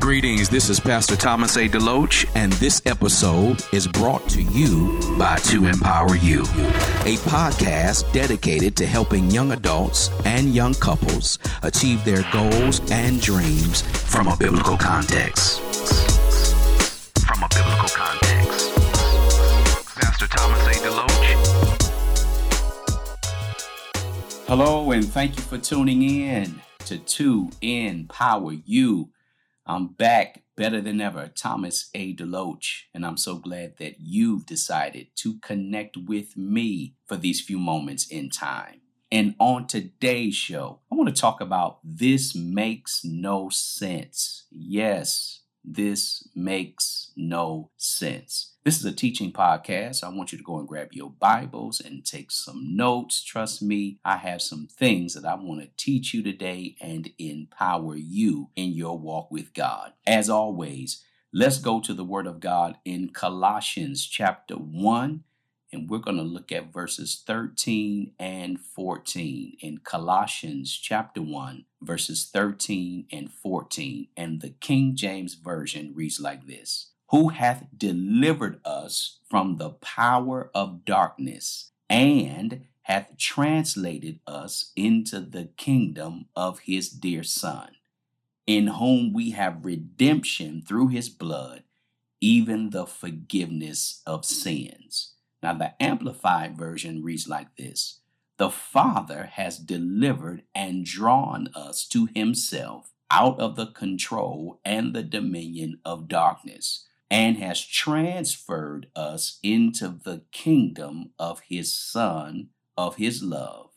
Greetings, this is Pastor Thomas A. DeLoach, and this episode is brought to you by To Empower You, a podcast dedicated to helping young adults and young couples achieve their goals and dreams from a biblical context. From a biblical context. Pastor Thomas A. DeLoach. Hello, and thank you for tuning in to To Empower You. I'm back better than ever, Thomas A. DeLoach, and I'm so glad that you've decided to connect with me for these few moments in time. And on today's show, I want to talk about This Makes No Sense. Yes, this makes no sense. This is a teaching podcast. I want you to go and grab your Bibles and take some notes. Trust me, I have some things that I want to teach you today and empower you in your walk with God. As always, let's go to the Word of God in Colossians chapter 1 and we're going to look at verses 13 and 14 in Colossians chapter 1, verses 13 and 14. And the King James Version reads like this who hath delivered us from the power of darkness and hath translated us into the kingdom of his dear Son, in whom we have redemption through his blood, even the forgiveness of sins. Now, the Amplified Version reads like this The Father has delivered and drawn us to himself out of the control and the dominion of darkness and has transferred us into the kingdom of his Son, of his love,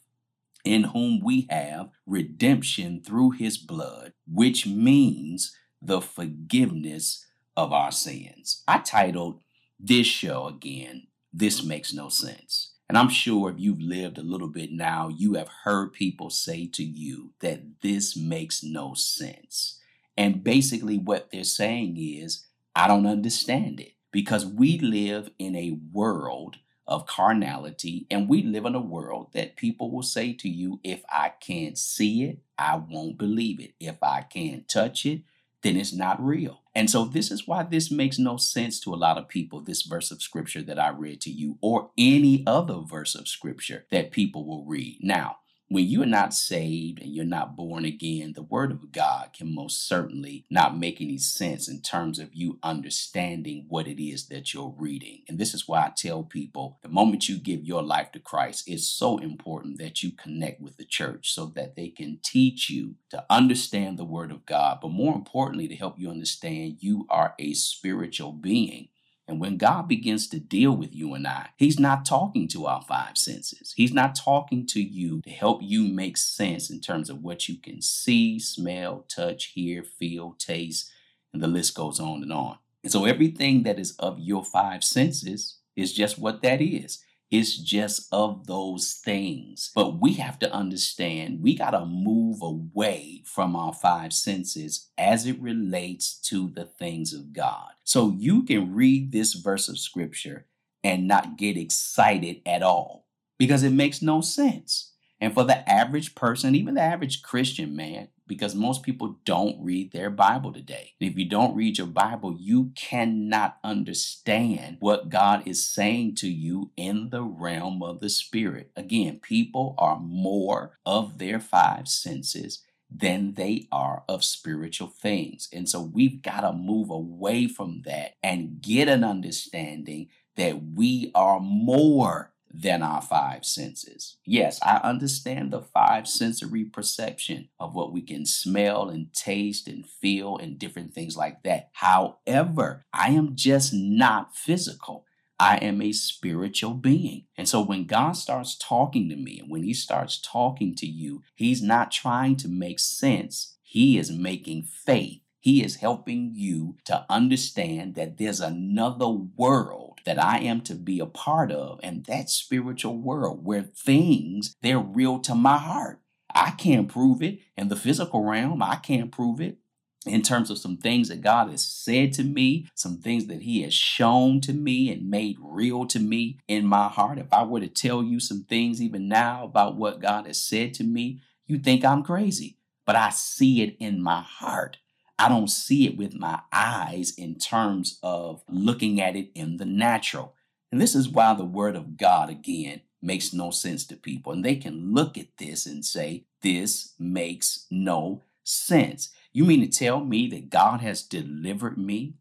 in whom we have redemption through his blood, which means the forgiveness of our sins. I titled this show again, This Makes No Sense. And I'm sure if you've lived a little bit now, you have heard people say to you that this makes no sense. And basically, what they're saying is, I don't understand it because we live in a world of carnality and we live in a world that people will say to you, if I can't see it, I won't believe it. If I can't touch it, then it's not real. And so, this is why this makes no sense to a lot of people, this verse of scripture that I read to you, or any other verse of scripture that people will read. Now, when you're not saved and you're not born again, the Word of God can most certainly not make any sense in terms of you understanding what it is that you're reading. And this is why I tell people the moment you give your life to Christ, it's so important that you connect with the church so that they can teach you to understand the Word of God, but more importantly, to help you understand you are a spiritual being and when God begins to deal with you and I, He's not talking to our five senses. He's not talking to you to help you make sense in terms of what you can see, smell, touch, hear, feel, taste, and the list goes on and on. And so everything that is of your five senses is just what that is. It's just of those things. But we have to understand we got to move away from our five senses as it relates to the things of God. So you can read this verse of scripture and not get excited at all because it makes no sense. And for the average person, even the average Christian man, because most people don't read their Bible today. And if you don't read your Bible, you cannot understand what God is saying to you in the realm of the Spirit. Again, people are more of their five senses than they are of spiritual things. And so we've got to move away from that and get an understanding that we are more than our five senses. Yes, I understand the five sensory perception of what we can smell and taste and feel and different things like that. However, I am just not physical. I am a spiritual being. And so when God starts talking to me and when He starts talking to you, He's not trying to make sense, He is making faith. He is helping you to understand that there's another world that I am to be a part of, and that spiritual world where things, they're real to my heart. I can't prove it in the physical realm, I can't prove it in terms of some things that God has said to me, some things that He has shown to me and made real to me in my heart. If I were to tell you some things even now about what God has said to me, you think I'm crazy, but I see it in my heart. I don't see it with my eyes in terms of looking at it in the natural. And this is why the word of God, again, makes no sense to people. And they can look at this and say, This makes no sense. You mean to tell me that God has delivered me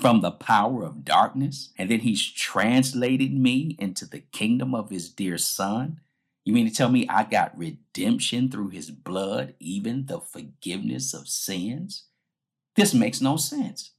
from the power of darkness and then He's translated me into the kingdom of His dear Son? You mean to tell me I got redemption through His blood, even the forgiveness of sins? This makes no sense.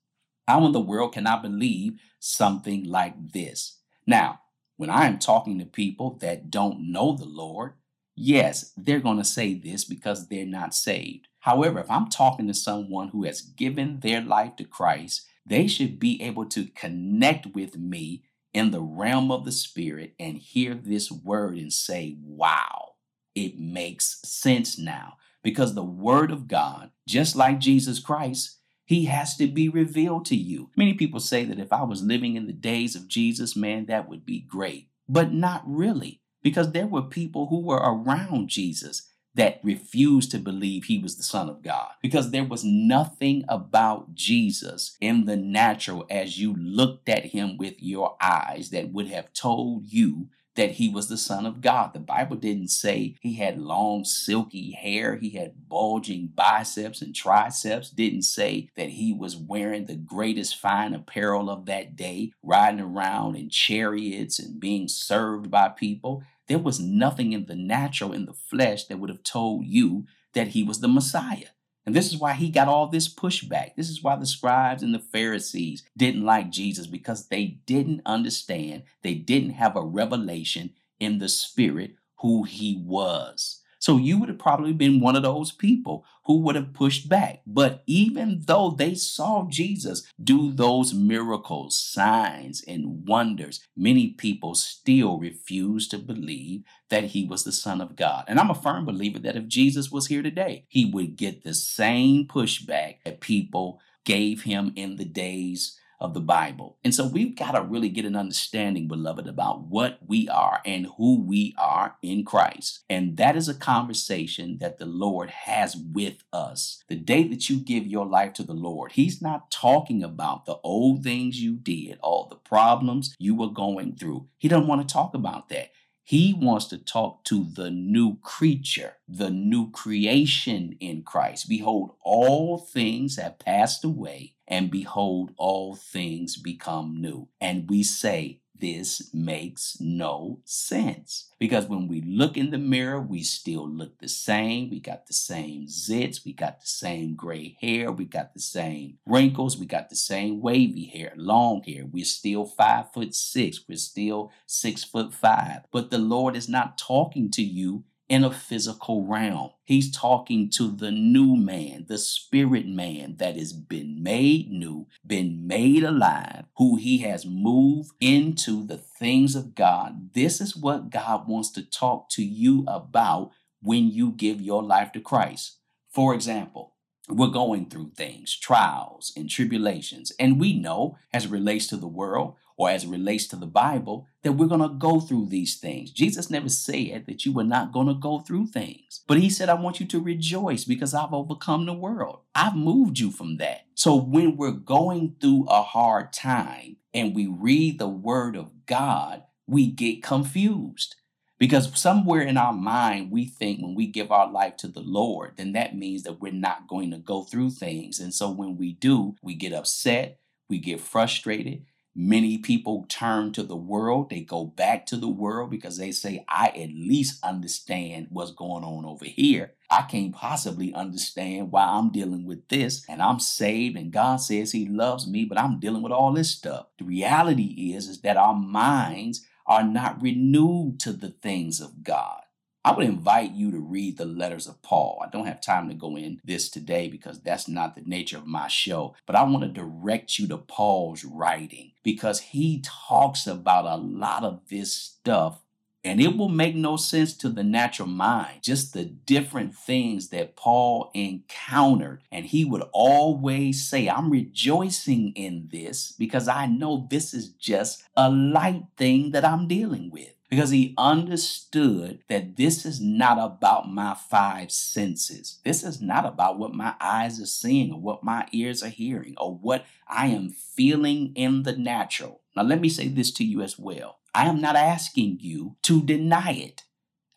How in the world can I believe something like this? Now, when I am talking to people that don't know the Lord, yes, they're going to say this because they're not saved. However, if I'm talking to someone who has given their life to Christ, they should be able to connect with me in the realm of the Spirit and hear this word and say, wow, it makes sense now. Because the Word of God, just like Jesus Christ, he has to be revealed to you. Many people say that if I was living in the days of Jesus, man, that would be great. But not really, because there were people who were around Jesus that refused to believe he was the Son of God because there was nothing about Jesus in the natural as you looked at him with your eyes that would have told you that he was the Son of God. The Bible didn't say he had long, silky hair, he had bulging biceps and triceps, didn't say that he was wearing the greatest fine apparel of that day, riding around in chariots and being served by people. There was nothing in the natural, in the flesh, that would have told you that he was the Messiah. And this is why he got all this pushback. This is why the scribes and the Pharisees didn't like Jesus because they didn't understand, they didn't have a revelation in the spirit who he was. So you would have probably been one of those people who would have pushed back. But even though they saw Jesus do those miracles, signs, and wonders, many people still refused to believe that he was the Son of God. And I'm a firm believer that if Jesus was here today, he would get the same pushback that people gave him in the days of the Bible. And so we've got to really get an understanding, beloved, about what we are and who we are in Christ. And that is a conversation that the Lord has with us. The day that you give your life to the Lord, He's not talking about the old things you did, all the problems you were going through. He doesn't want to talk about that. He wants to talk to the new creature, the new creation in Christ. Behold, all things have passed away, and behold, all things become new. And we say, this makes no sense. Because when we look in the mirror, we still look the same. We got the same zits. We got the same gray hair. We got the same wrinkles. We got the same wavy hair, long hair. We're still five foot six. We're still six foot five. But the Lord is not talking to you in a physical realm. He's talking to the new man, the spirit man that has been made new, been made alive, who he has moved into the things of God. This is what God wants to talk to you about when you give your life to Christ. For example, we're going through things, trials and tribulations, and we know as it relates to the world, or as it relates to the Bible, that we're going to go through these things. Jesus never said that you were not going to go through things, but he said, I want you to rejoice because I've overcome the world. I've moved you from that. So when we're going through a hard time and we read the word of God, we get confused. Because somewhere in our mind, we think when we give our life to the Lord, then that means that we're not going to go through things. And so when we do, we get upset, we get frustrated, Many people turn to the world. They go back to the world because they say, I at least understand what's going on over here. I can't possibly understand why I'm dealing with this and I'm saved and God says he loves me, but I'm dealing with all this stuff. The reality is, is that our minds are not renewed to the things of God. I would invite you to read the letters of Paul. I don't have time to go in this today because that's not the nature of my show, but I want to direct you to Paul's writing because he talks about a lot of this stuff and it will make no sense to the natural mind, just the different things that Paul encountered. And he would always say, I'm rejoicing in this because I know this is just a light thing that I'm dealing with. Because he understood that this is not about my five senses. This is not about what my eyes are seeing or what my ears are hearing or what I am feeling in the natural. Now, let me say this to you as well. I am not asking you to deny it.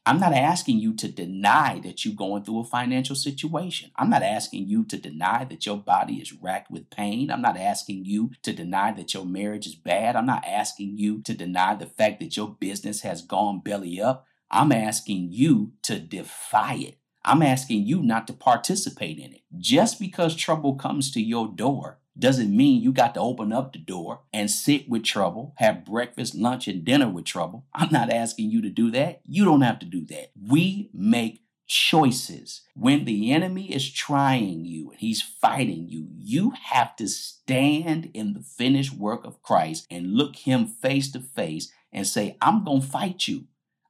I'm not asking you to deny that you're going through a financial situation. I'm not asking you to deny that your body is racked with pain. I'm not asking you to deny that your marriage is bad. I'm not asking you to deny the fact that your business has gone belly up. I'm asking you to defy it. I'm asking you not to participate in it. Just because trouble comes to your door doesn't mean you got to open up the door and sit with trouble, have breakfast, lunch, and dinner with trouble. I'm not asking you to do that. You don't have to do that. We make choices. When the enemy is trying you and he's fighting you, you have to stand in the finished work of Christ and look him face to face and say, I'm going to fight you.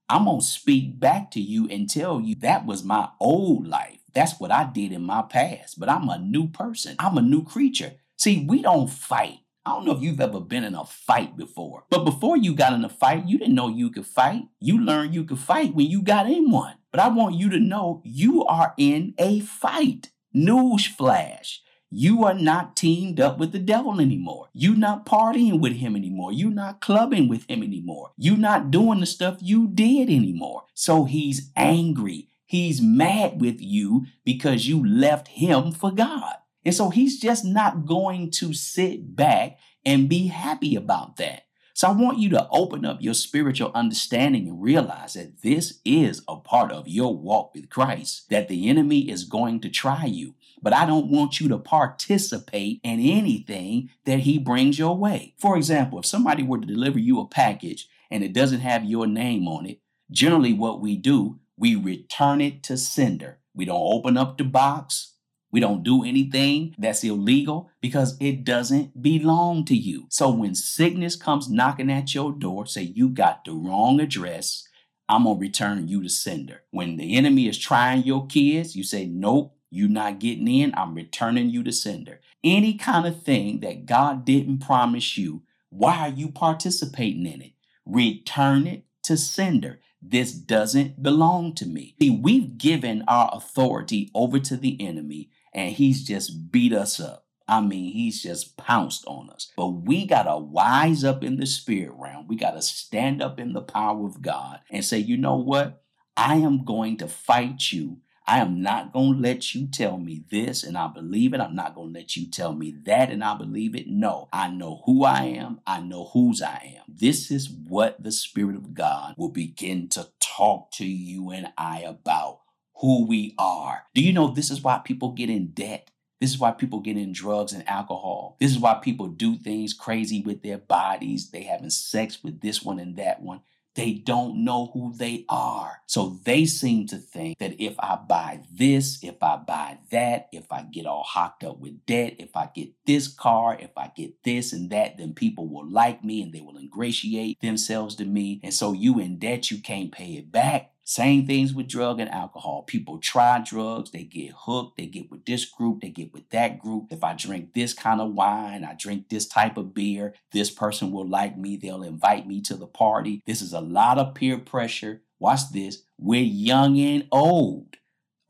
I'm going to speak back to you and tell you that was my old life. That's what I did in my past, but I'm a new person. I'm a new creature. See, we don't fight. I don't know if you've ever been in a fight before, but before you got in a fight, you didn't know you could fight. You learned you could fight when you got in one. But I want you to know you are in a fight. Newsflash. You are not teamed up with the devil anymore. You're not partying with him anymore. You're not clubbing with him anymore. You're not doing the stuff you did anymore. So he's angry. He's mad with you because you left him for God. And so he's just not going to sit back and be happy about that. So I want you to open up your spiritual understanding and realize that this is a part of your walk with Christ, that the enemy is going to try you. But I don't want you to participate in anything that he brings your way. For example, if somebody were to deliver you a package and it doesn't have your name on it, generally what we do, we return it to sender. We don't open up the box. We don't do anything that's illegal because it doesn't belong to you. So when sickness comes knocking at your door, say you got the wrong address, I'm going to return you to sender. When the enemy is trying your kids, you say, nope, you're not getting in. I'm returning you to sender. Any kind of thing that God didn't promise you, why are you participating in it? Return it to sender. This doesn't belong to me. See, we've given our authority over to the enemy and he's just beat us up. I mean, he's just pounced on us. But we got to wise up in the spirit realm. We got to stand up in the power of God and say, you know what? I am going to fight you. I am not going to let you tell me this and I believe it. I'm not going to let you tell me that and I believe it. No, I know who I am. I know whose I am. This is what the Spirit of God will begin to talk to you and I about who we are. Do you know this is why people get in debt? This is why people get in drugs and alcohol. This is why people do things crazy with their bodies. They having sex with this one and that one. They don't know who they are. So they seem to think that if I buy this, if I buy that, if I get all hocked up with debt, if I get this car, if I get this and that, then people will like me and they will ingratiate themselves to me. And so you in debt, you can't pay it back. Same things with drug and alcohol. People try drugs, they get hooked, they get with this group, they get with that group. If I drink this kind of wine, I drink this type of beer, this person will like me, they'll invite me to the party. This is a lot of peer pressure. Watch this. We're young and old.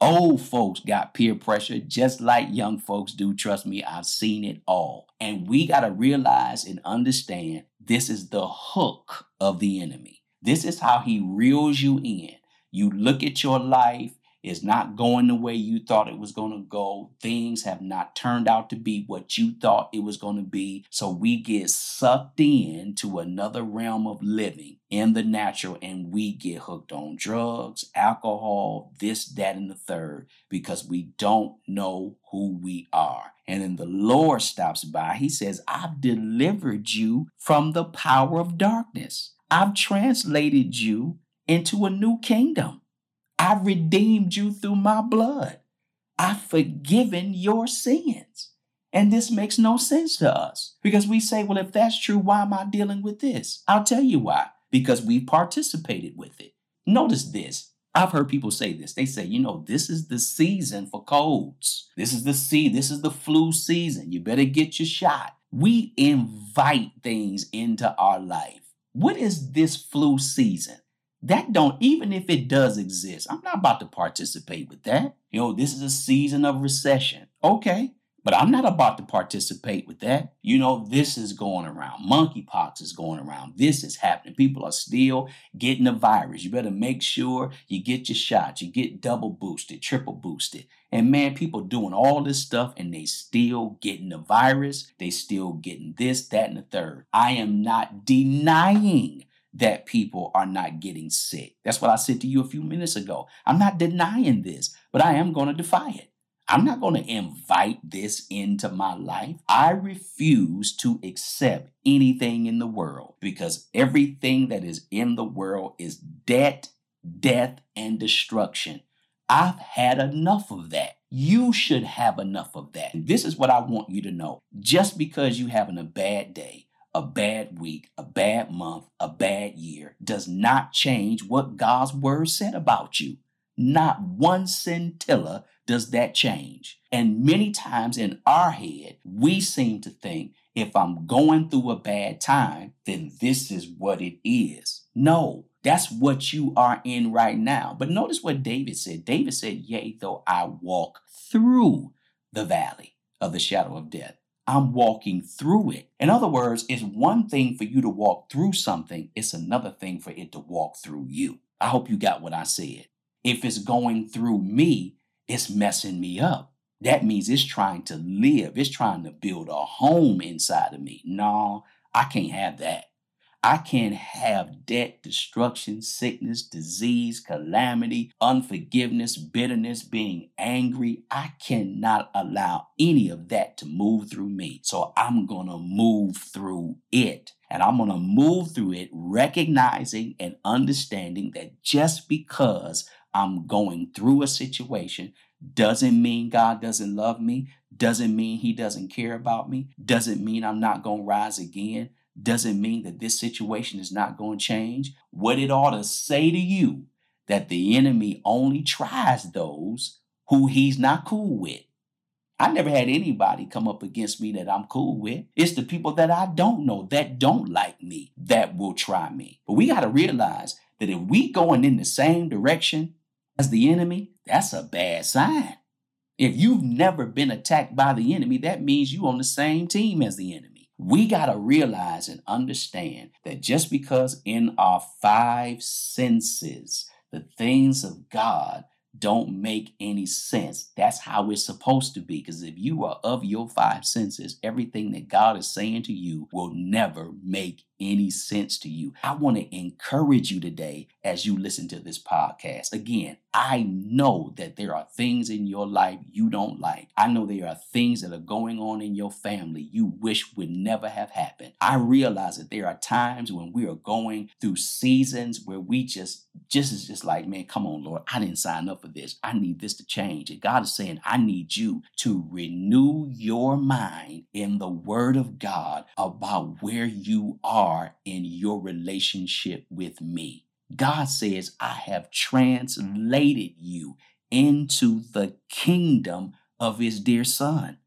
Old folks got peer pressure just like young folks do. Trust me, I've seen it all. And we got to realize and understand this is the hook of the enemy. This is how he reels you in. You look at your life, it's not going the way you thought it was going to go. Things have not turned out to be what you thought it was going to be. So we get sucked in to another realm of living in the natural and we get hooked on drugs, alcohol, this, that, and the third because we don't know who we are. And then the Lord stops by. He says, I've delivered you from the power of darkness. I've translated you into a new kingdom. I've redeemed you through my blood. I've forgiven your sins. And this makes no sense to us because we say, well, if that's true, why am I dealing with this? I'll tell you why. Because we participated with it. Notice this. I've heard people say this. They say, you know, this is the season for colds. This is the sea. This is the flu season. You better get your shot. We invite things into our life. What is this flu season? That don't, even if it does exist, I'm not about to participate with that. You know, this is a season of recession. Okay. But I'm not about to participate with that. You know, this is going around. Monkeypox is going around. This is happening. People are still getting the virus. You better make sure you get your shots. You get double boosted, triple boosted. And man, people doing all this stuff and they still getting the virus. They still getting this, that, and the third. I am not denying that people are not getting sick. That's what I said to you a few minutes ago. I'm not denying this, but I am going to defy it. I'm not going to invite this into my life. I refuse to accept anything in the world because everything that is in the world is debt, death, and destruction. I've had enough of that. You should have enough of that. This is what I want you to know. Just because you're having a bad day, a bad week, a bad month, a bad year does not change what God's word said about you. Not one scintilla does that change. And many times in our head, we seem to think if I'm going through a bad time, then this is what it is. No, that's what you are in right now. But notice what David said. David said, Yea, though I walk through the valley of the shadow of death. I'm walking through it. In other words, it's one thing for you to walk through something, it's another thing for it to walk through you. I hope you got what I said. If it's going through me, it's messing me up. That means it's trying to live, it's trying to build a home inside of me. No, I can't have that. I can't have debt, destruction, sickness, disease, calamity, unforgiveness, bitterness, being angry. I cannot allow any of that to move through me. So I'm going to move through it. And I'm going to move through it recognizing and understanding that just because I'm going through a situation doesn't mean God doesn't love me, doesn't mean He doesn't care about me, doesn't mean I'm not going to rise again, doesn't mean that this situation is not going to change. What it ought to say to you that the enemy only tries those who he's not cool with. I never had anybody come up against me that I'm cool with. It's the people that I don't know that don't like me that will try me. But we got to realize that if we going in the same direction as the enemy, that's a bad sign. If you've never been attacked by the enemy, that means you on the same team as the enemy. We got to realize and understand that just because in our five senses, the things of God don't make any sense. That's how it's supposed to be. Because if you are of your five senses, everything that God is saying to you will never make any sense to you. I want to encourage you today as you listen to this podcast. Again, I know that there are things in your life you don't like. I know there are things that are going on in your family you wish would never have happened. I realize that there are times when we are going through seasons where we just just is just like, man, come on, Lord, I didn't sign up for this. I need this to change. And God is saying, I need you to renew your mind in the word of God about where you are are in your relationship with me. God says, I have translated you into the kingdom of his dear son.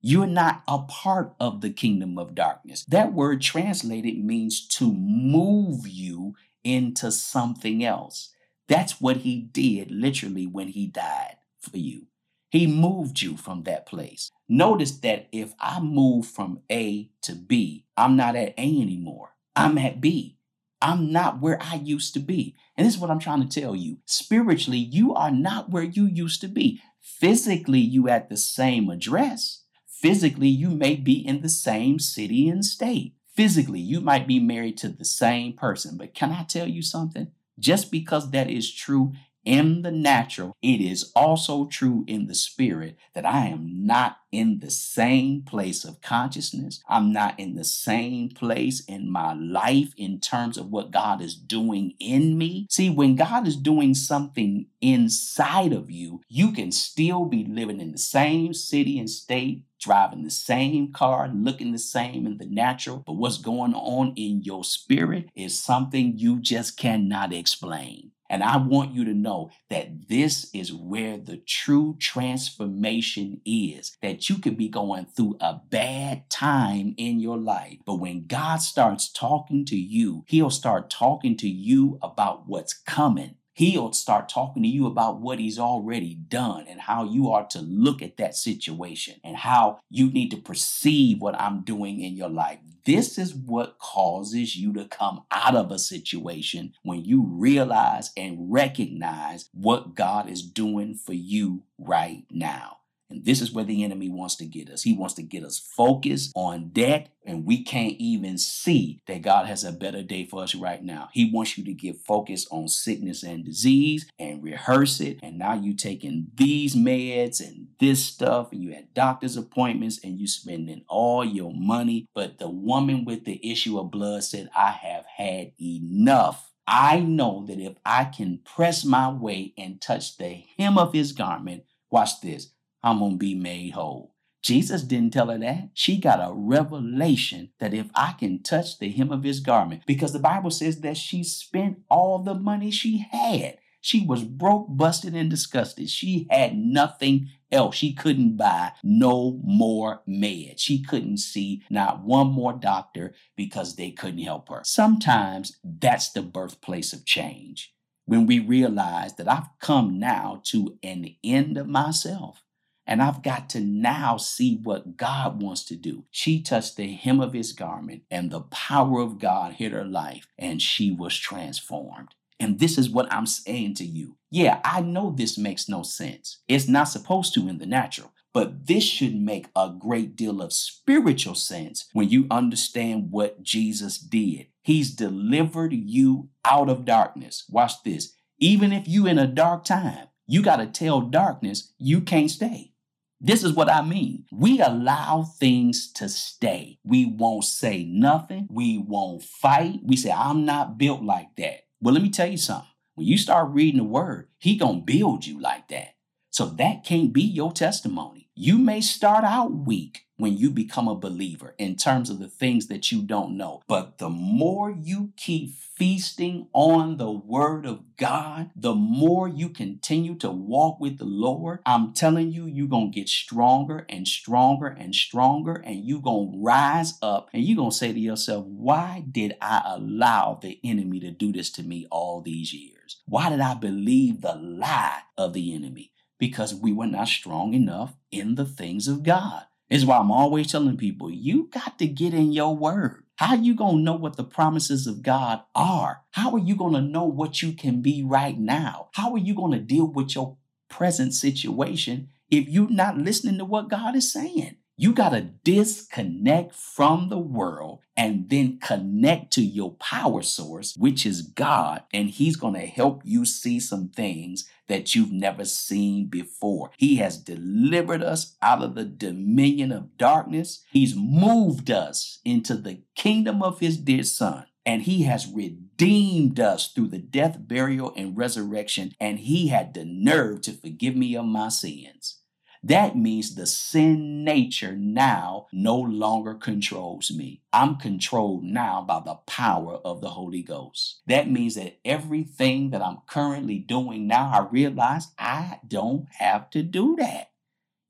You're not a part of the kingdom of darkness. That word translated means to move you into something else. That's what he did literally when he died for you. He moved you from that place. Notice that if I move from A to B, I'm not at A anymore. I'm at B. I'm not where I used to be. And this is what I'm trying to tell you. Spiritually, you are not where you used to be. Physically, you at the same address. Physically, you may be in the same city and state. Physically, you might be married to the same person. But can I tell you something? Just because that is true in the natural, it is also true in the spirit that I am not in the same place of consciousness. I'm not in the same place in my life in terms of what God is doing in me. See, when God is doing something inside of you, you can still be living in the same city and state, driving the same car, looking the same in the natural, but what's going on in your spirit is something you just cannot explain. And I want you to know that this is where the true transformation is. That you could be going through a bad time in your life. But when God starts talking to you, He'll start talking to you about what's coming. He'll start talking to you about what he's already done and how you are to look at that situation and how you need to perceive what I'm doing in your life. This is what causes you to come out of a situation when you realize and recognize what God is doing for you right now. And this is where the enemy wants to get us. He wants to get us focused on debt, and we can't even see that God has a better day for us right now. He wants you to get focused on sickness and disease and rehearse it. And now you taking these meds and this stuff, and you had doctor's appointments, and you spending all your money. But the woman with the issue of blood said, I have had enough. I know that if I can press my way and touch the hem of his garment, watch this I'm going to be made whole. Jesus didn't tell her that. She got a revelation that if I can touch the hem of his garment, because the Bible says that she spent all the money she had. She was broke, busted, and disgusted. She had nothing else. She couldn't buy no more meds. She couldn't see not one more doctor because they couldn't help her. Sometimes that's the birthplace of change. When we realize that I've come now to an end of myself and I've got to now see what God wants to do. She touched the hem of his garment, and the power of God hit her life, and she was transformed. And this is what I'm saying to you. Yeah, I know this makes no sense. It's not supposed to in the natural. But this should make a great deal of spiritual sense when you understand what Jesus did. He's delivered you out of darkness. Watch this. Even if you in a dark time, you got to tell darkness you can't stay. This is what I mean. We allow things to stay. We won't say nothing. We won't fight. We say, I'm not built like that. Well, let me tell you something. When you start reading the word, he gonna build you like that. So that can't be your testimony. You may start out weak when you become a believer in terms of the things that you don't know. But the more you keep feasting on the word of God, the more you continue to walk with the Lord, I'm telling you, you're going to get stronger and stronger and stronger, and you're going to rise up and you're going to say to yourself, Why did I allow the enemy to do this to me all these years? Why did I believe the lie of the enemy? because we were not strong enough in the things of God. Is why I'm always telling people, you got to get in your word. How you going to know what the promises of God are? How are you going to know what you can be right now? How are you going to deal with your present situation if you're not listening to what God is saying? You got to disconnect from the world and then connect to your power source, which is God, and He's going to help you see some things that you've never seen before. He has delivered us out of the dominion of darkness, He's moved us into the kingdom of His dear Son. And he has redeemed us through the death, burial, and resurrection. And he had the nerve to forgive me of my sins. That means the sin nature now no longer controls me. I'm controlled now by the power of the Holy Ghost. That means that everything that I'm currently doing now, I realize I don't have to do that.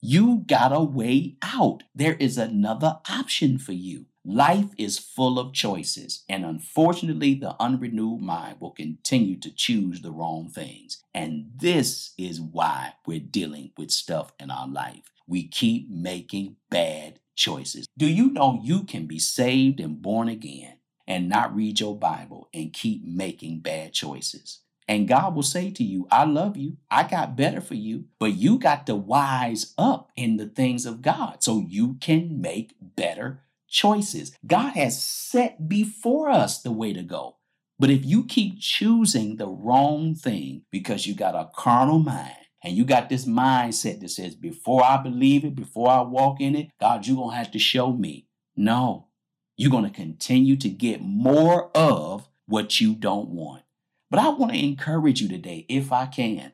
You got a way out. There is another option for you. Life is full of choices, and unfortunately, the unrenewed mind will continue to choose the wrong things. And this is why we're dealing with stuff in our life. We keep making bad choices. Do you know you can be saved and born again and not read your Bible and keep making bad choices? And God will say to you, I love you. I got better for you, but you got to wise up in the things of God so you can make better choices. God has set before us the way to go. But if you keep choosing the wrong thing because you got a carnal mind and you got this mindset that says, before I believe it, before I walk in it, God, you're going to have to show me. No, you're going to continue to get more of what you don't want. But I want to encourage you today, if I can,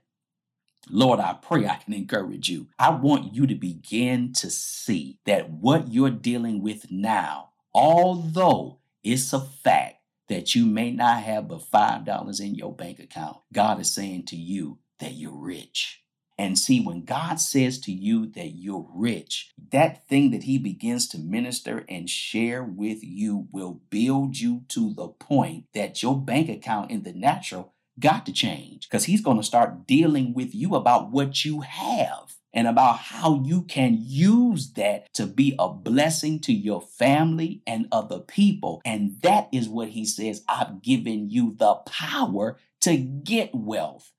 Lord, I pray I can encourage you. I want you to begin to see that what you're dealing with now, although it's a fact that you may not have but $5 in your bank account, God is saying to you that you're rich. And see, when God says to you that you're rich, that thing that He begins to minister and share with you will build you to the point that your bank account in the natural got to change because He's going to start dealing with you about what you have and about how you can use that to be a blessing to your family and other people. And that is what He says I've given you the power to get wealth.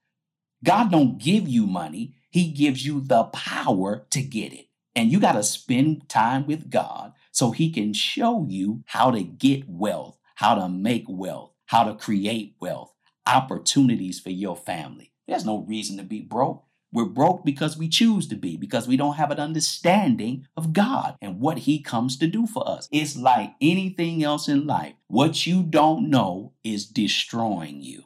God don't give you money. He gives you the power to get it. And you got to spend time with God so he can show you how to get wealth, how to make wealth, how to create wealth, opportunities for your family. There's no reason to be broke. We're broke because we choose to be, because we don't have an understanding of God and what He comes to do for us. It's like anything else in life. What you don't know is destroying you.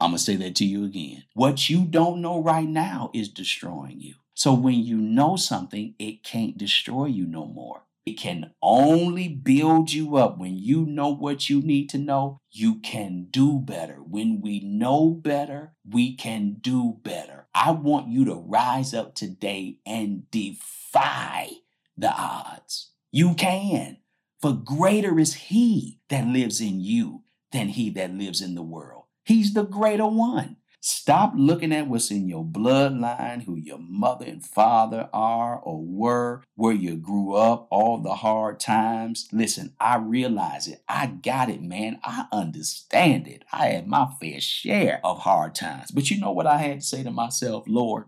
I'm going to say that to you again. What you don't know right now is destroying you. So when you know something, it can't destroy you no more. It can only build you up. When you know what you need to know, you can do better. When we know better, we can do better. I want you to rise up today and defy the odds. You can. For greater is He that lives in you than He that lives in the world. He's the greater one. Stop looking at what's in your bloodline, who your mother and father are or were, where you grew up, all the hard times. Listen, I realize it. I got it, man. I understand it. I had my fair share of hard times. But you know what I had to say to myself? Lord,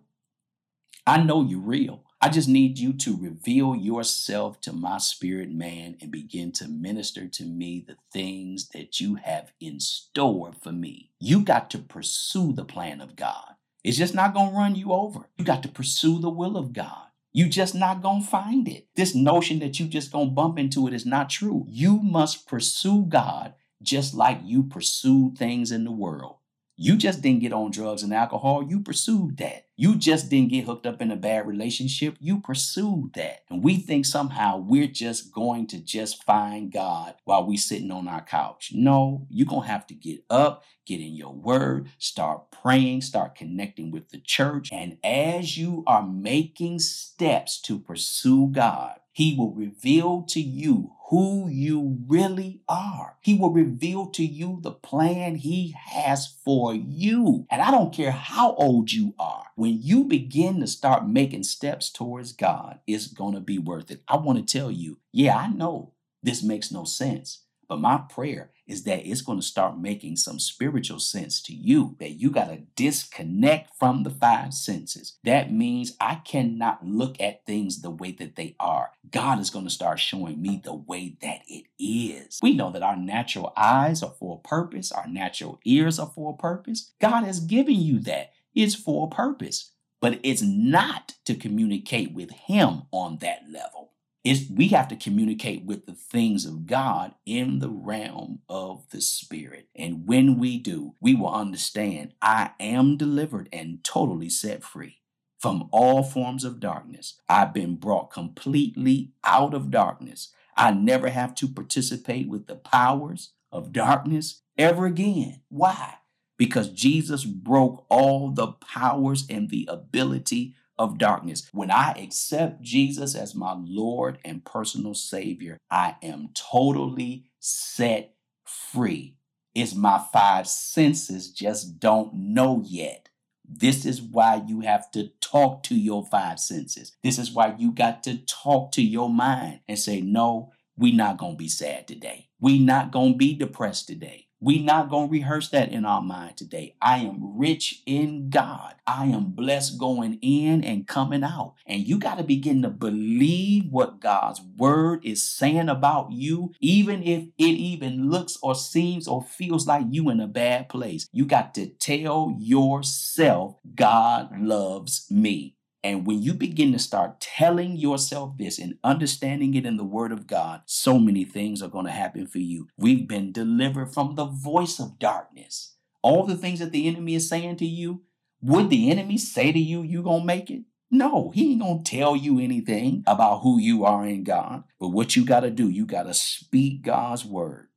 I know you're real. I just need you to reveal yourself to my spirit man and begin to minister to me the things that you have in store for me. You got to pursue the plan of God. It's just not going to run you over. You got to pursue the will of God. You just not going to find it. This notion that you just going to bump into it is not true. You must pursue God just like you pursue things in the world. You just didn't get on drugs and alcohol. You pursued that. You just didn't get hooked up in a bad relationship. You pursued that. And we think somehow we're just going to just find God while we sitting on our couch. No, you're going to have to get up, get in your word, start praying, start connecting with the church. And as you are making steps to pursue God, he will reveal to you who you really are. He will reveal to you the plan He has for you. And I don't care how old you are, when you begin to start making steps towards God, it's going to be worth it. I want to tell you, yeah, I know this makes no sense, but my prayer is that it's going to start making some spiritual sense to you that you got to disconnect from the five senses. That means I cannot look at things the way that they are. God is going to start showing me the way that it is. We know that our natural eyes are for a purpose, our natural ears are for a purpose. God has given you that. It's for a purpose, but it's not to communicate with Him on that level. It's, we have to communicate with the things of God in the realm of the Spirit. And when we do, we will understand I am delivered and totally set free from all forms of darkness. I've been brought completely out of darkness. I never have to participate with the powers of darkness ever again. Why? Because Jesus broke all the powers and the ability of darkness. When I accept Jesus as my Lord and personal Savior, I am totally set free. It's my five senses just don't know yet. This is why you have to talk to your five senses. This is why you got to talk to your mind and say, no, we not going to be sad today. We not going to be depressed today. We not going to rehearse that in our mind today. I am rich in God. I am blessed going in and coming out. And you got to begin to believe what God's word is saying about you, even if it even looks or seems or feels like you in a bad place. You got to tell yourself, God loves me. And when you begin to start telling yourself this and understanding it in the Word of God, so many things are going to happen for you. We've been delivered from the voice of darkness. All the things that the enemy is saying to you, would the enemy say to you, you going to make it? No, he ain't going to tell you anything about who you are in God. But what you got to do, you got to speak God's word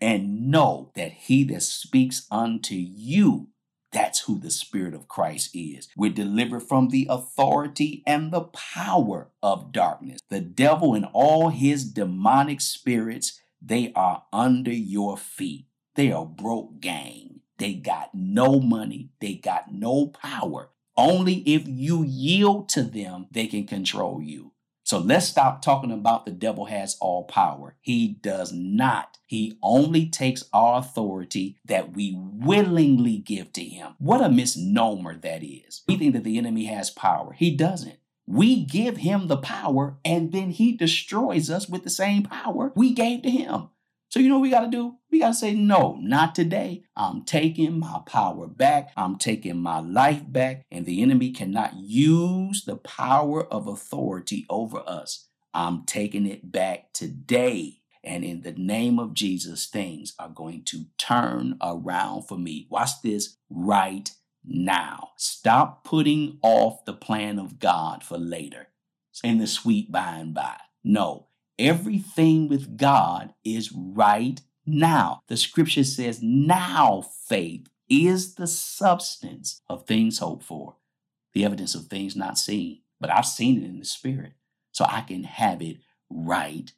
and know that he that speaks unto you that's who the Spirit of Christ is. We're delivered from the authority and the power of darkness. The devil and all his demonic spirits, they are under your feet. They are broke gang. They got no money. They got no power. Only if you yield to them, they can control you. So let's stop talking about the devil has all power. He does not. He only takes our authority that we willingly give to him. What a misnomer that is. We think that the enemy has power. He doesn't. We give him the power and then he destroys us with the same power we gave to him. So, you know what we got to do? We got to say, no, not today. I'm taking my power back. I'm taking my life back. And the enemy cannot use the power of authority over us. I'm taking it back today. And in the name of Jesus, things are going to turn around for me. Watch this right now. Stop putting off the plan of God for later in the sweet by and by. No, Everything with God is right now. The scripture says, now faith is the substance of things hoped for, the evidence of things not seen. But I've seen it in the spirit, so I can have it right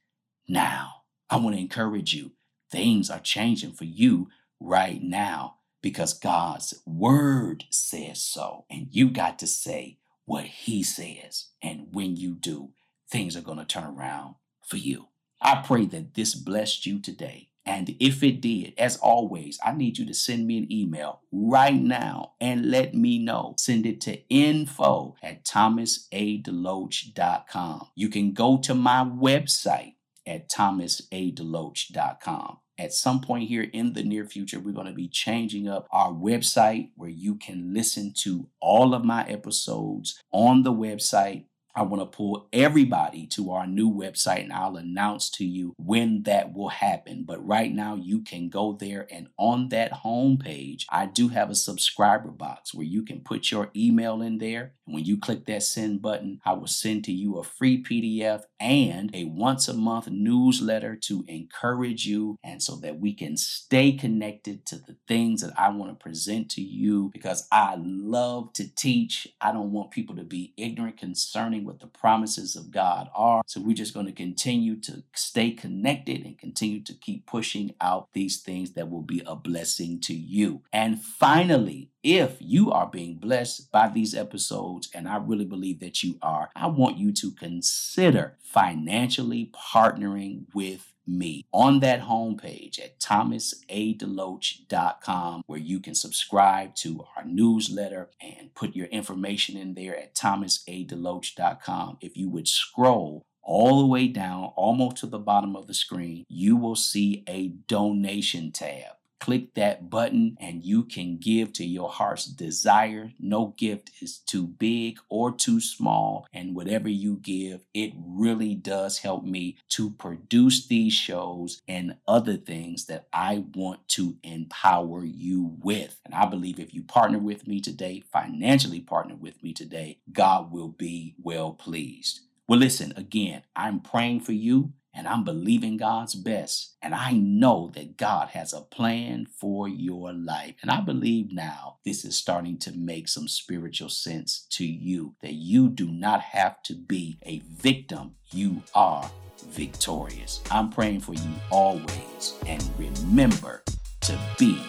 now. I want to encourage you. Things are changing for you right now because God's word says so. And you got to say what he says. And when you do, things are going to turn around for you. I pray that this blessed you today. And if it did, as always, I need you to send me an email right now and let me know. Send it to info at thomasadeloach.com. You can go to my website at thomasadeloach.com. At some point here in the near future, we're going to be changing up our website where you can listen to all of my episodes on the website I want to pull everybody to our new website and I'll announce to you when that will happen. But right now, you can go there and on that home page, I do have a subscriber box where you can put your email in there. And when you click that send button, I will send to you a free PDF and a once a month newsletter to encourage you and so that we can stay connected to the things that I want to present to you because I love to teach. I don't want people to be ignorant concerning what the promises of God are. So we're just going to continue to stay connected and continue to keep pushing out these things that will be a blessing to you. And finally, if you are being blessed by these episodes, and I really believe that you are, I want you to consider financially partnering with me on that homepage at thomasadeloach.com where you can subscribe to our newsletter and put your information in there at thomasadeloach.com. If you would scroll all the way down, almost to the bottom of the screen, you will see a donation tab. Click that button and you can give to your heart's desire. No gift is too big or too small. And whatever you give, it really does help me to produce these shows and other things that I want to empower you with. And I believe if you partner with me today, financially partner with me today, God will be well pleased. Well, listen, again, I'm praying for you and I'm believing God's best. And I know that God has a plan for your life. And I believe now this is starting to make some spiritual sense to you that you do not have to be a victim, you are victorious. I'm praying for you always. And remember to be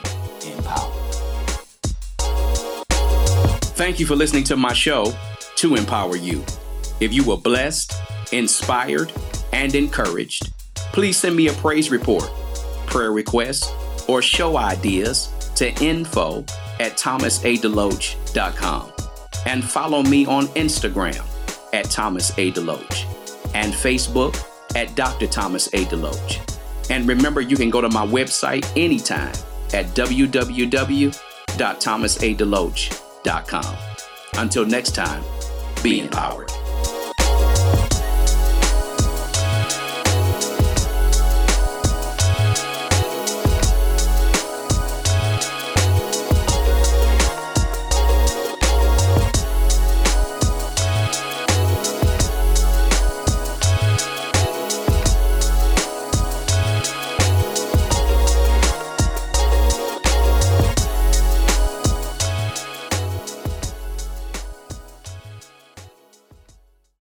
empowered. Thank you for listening to my show, To Empower You. If you were blessed, inspired, and encouraged, please send me a praise report, prayer request, or show ideas to info at thomasadeloach.com and follow me on Instagram at Thomas A. Deloach and Facebook at Dr. Thomas A. Deloach. And remember, you can go to my website anytime at www.thomasadeloach.com. Until next time, be empowered.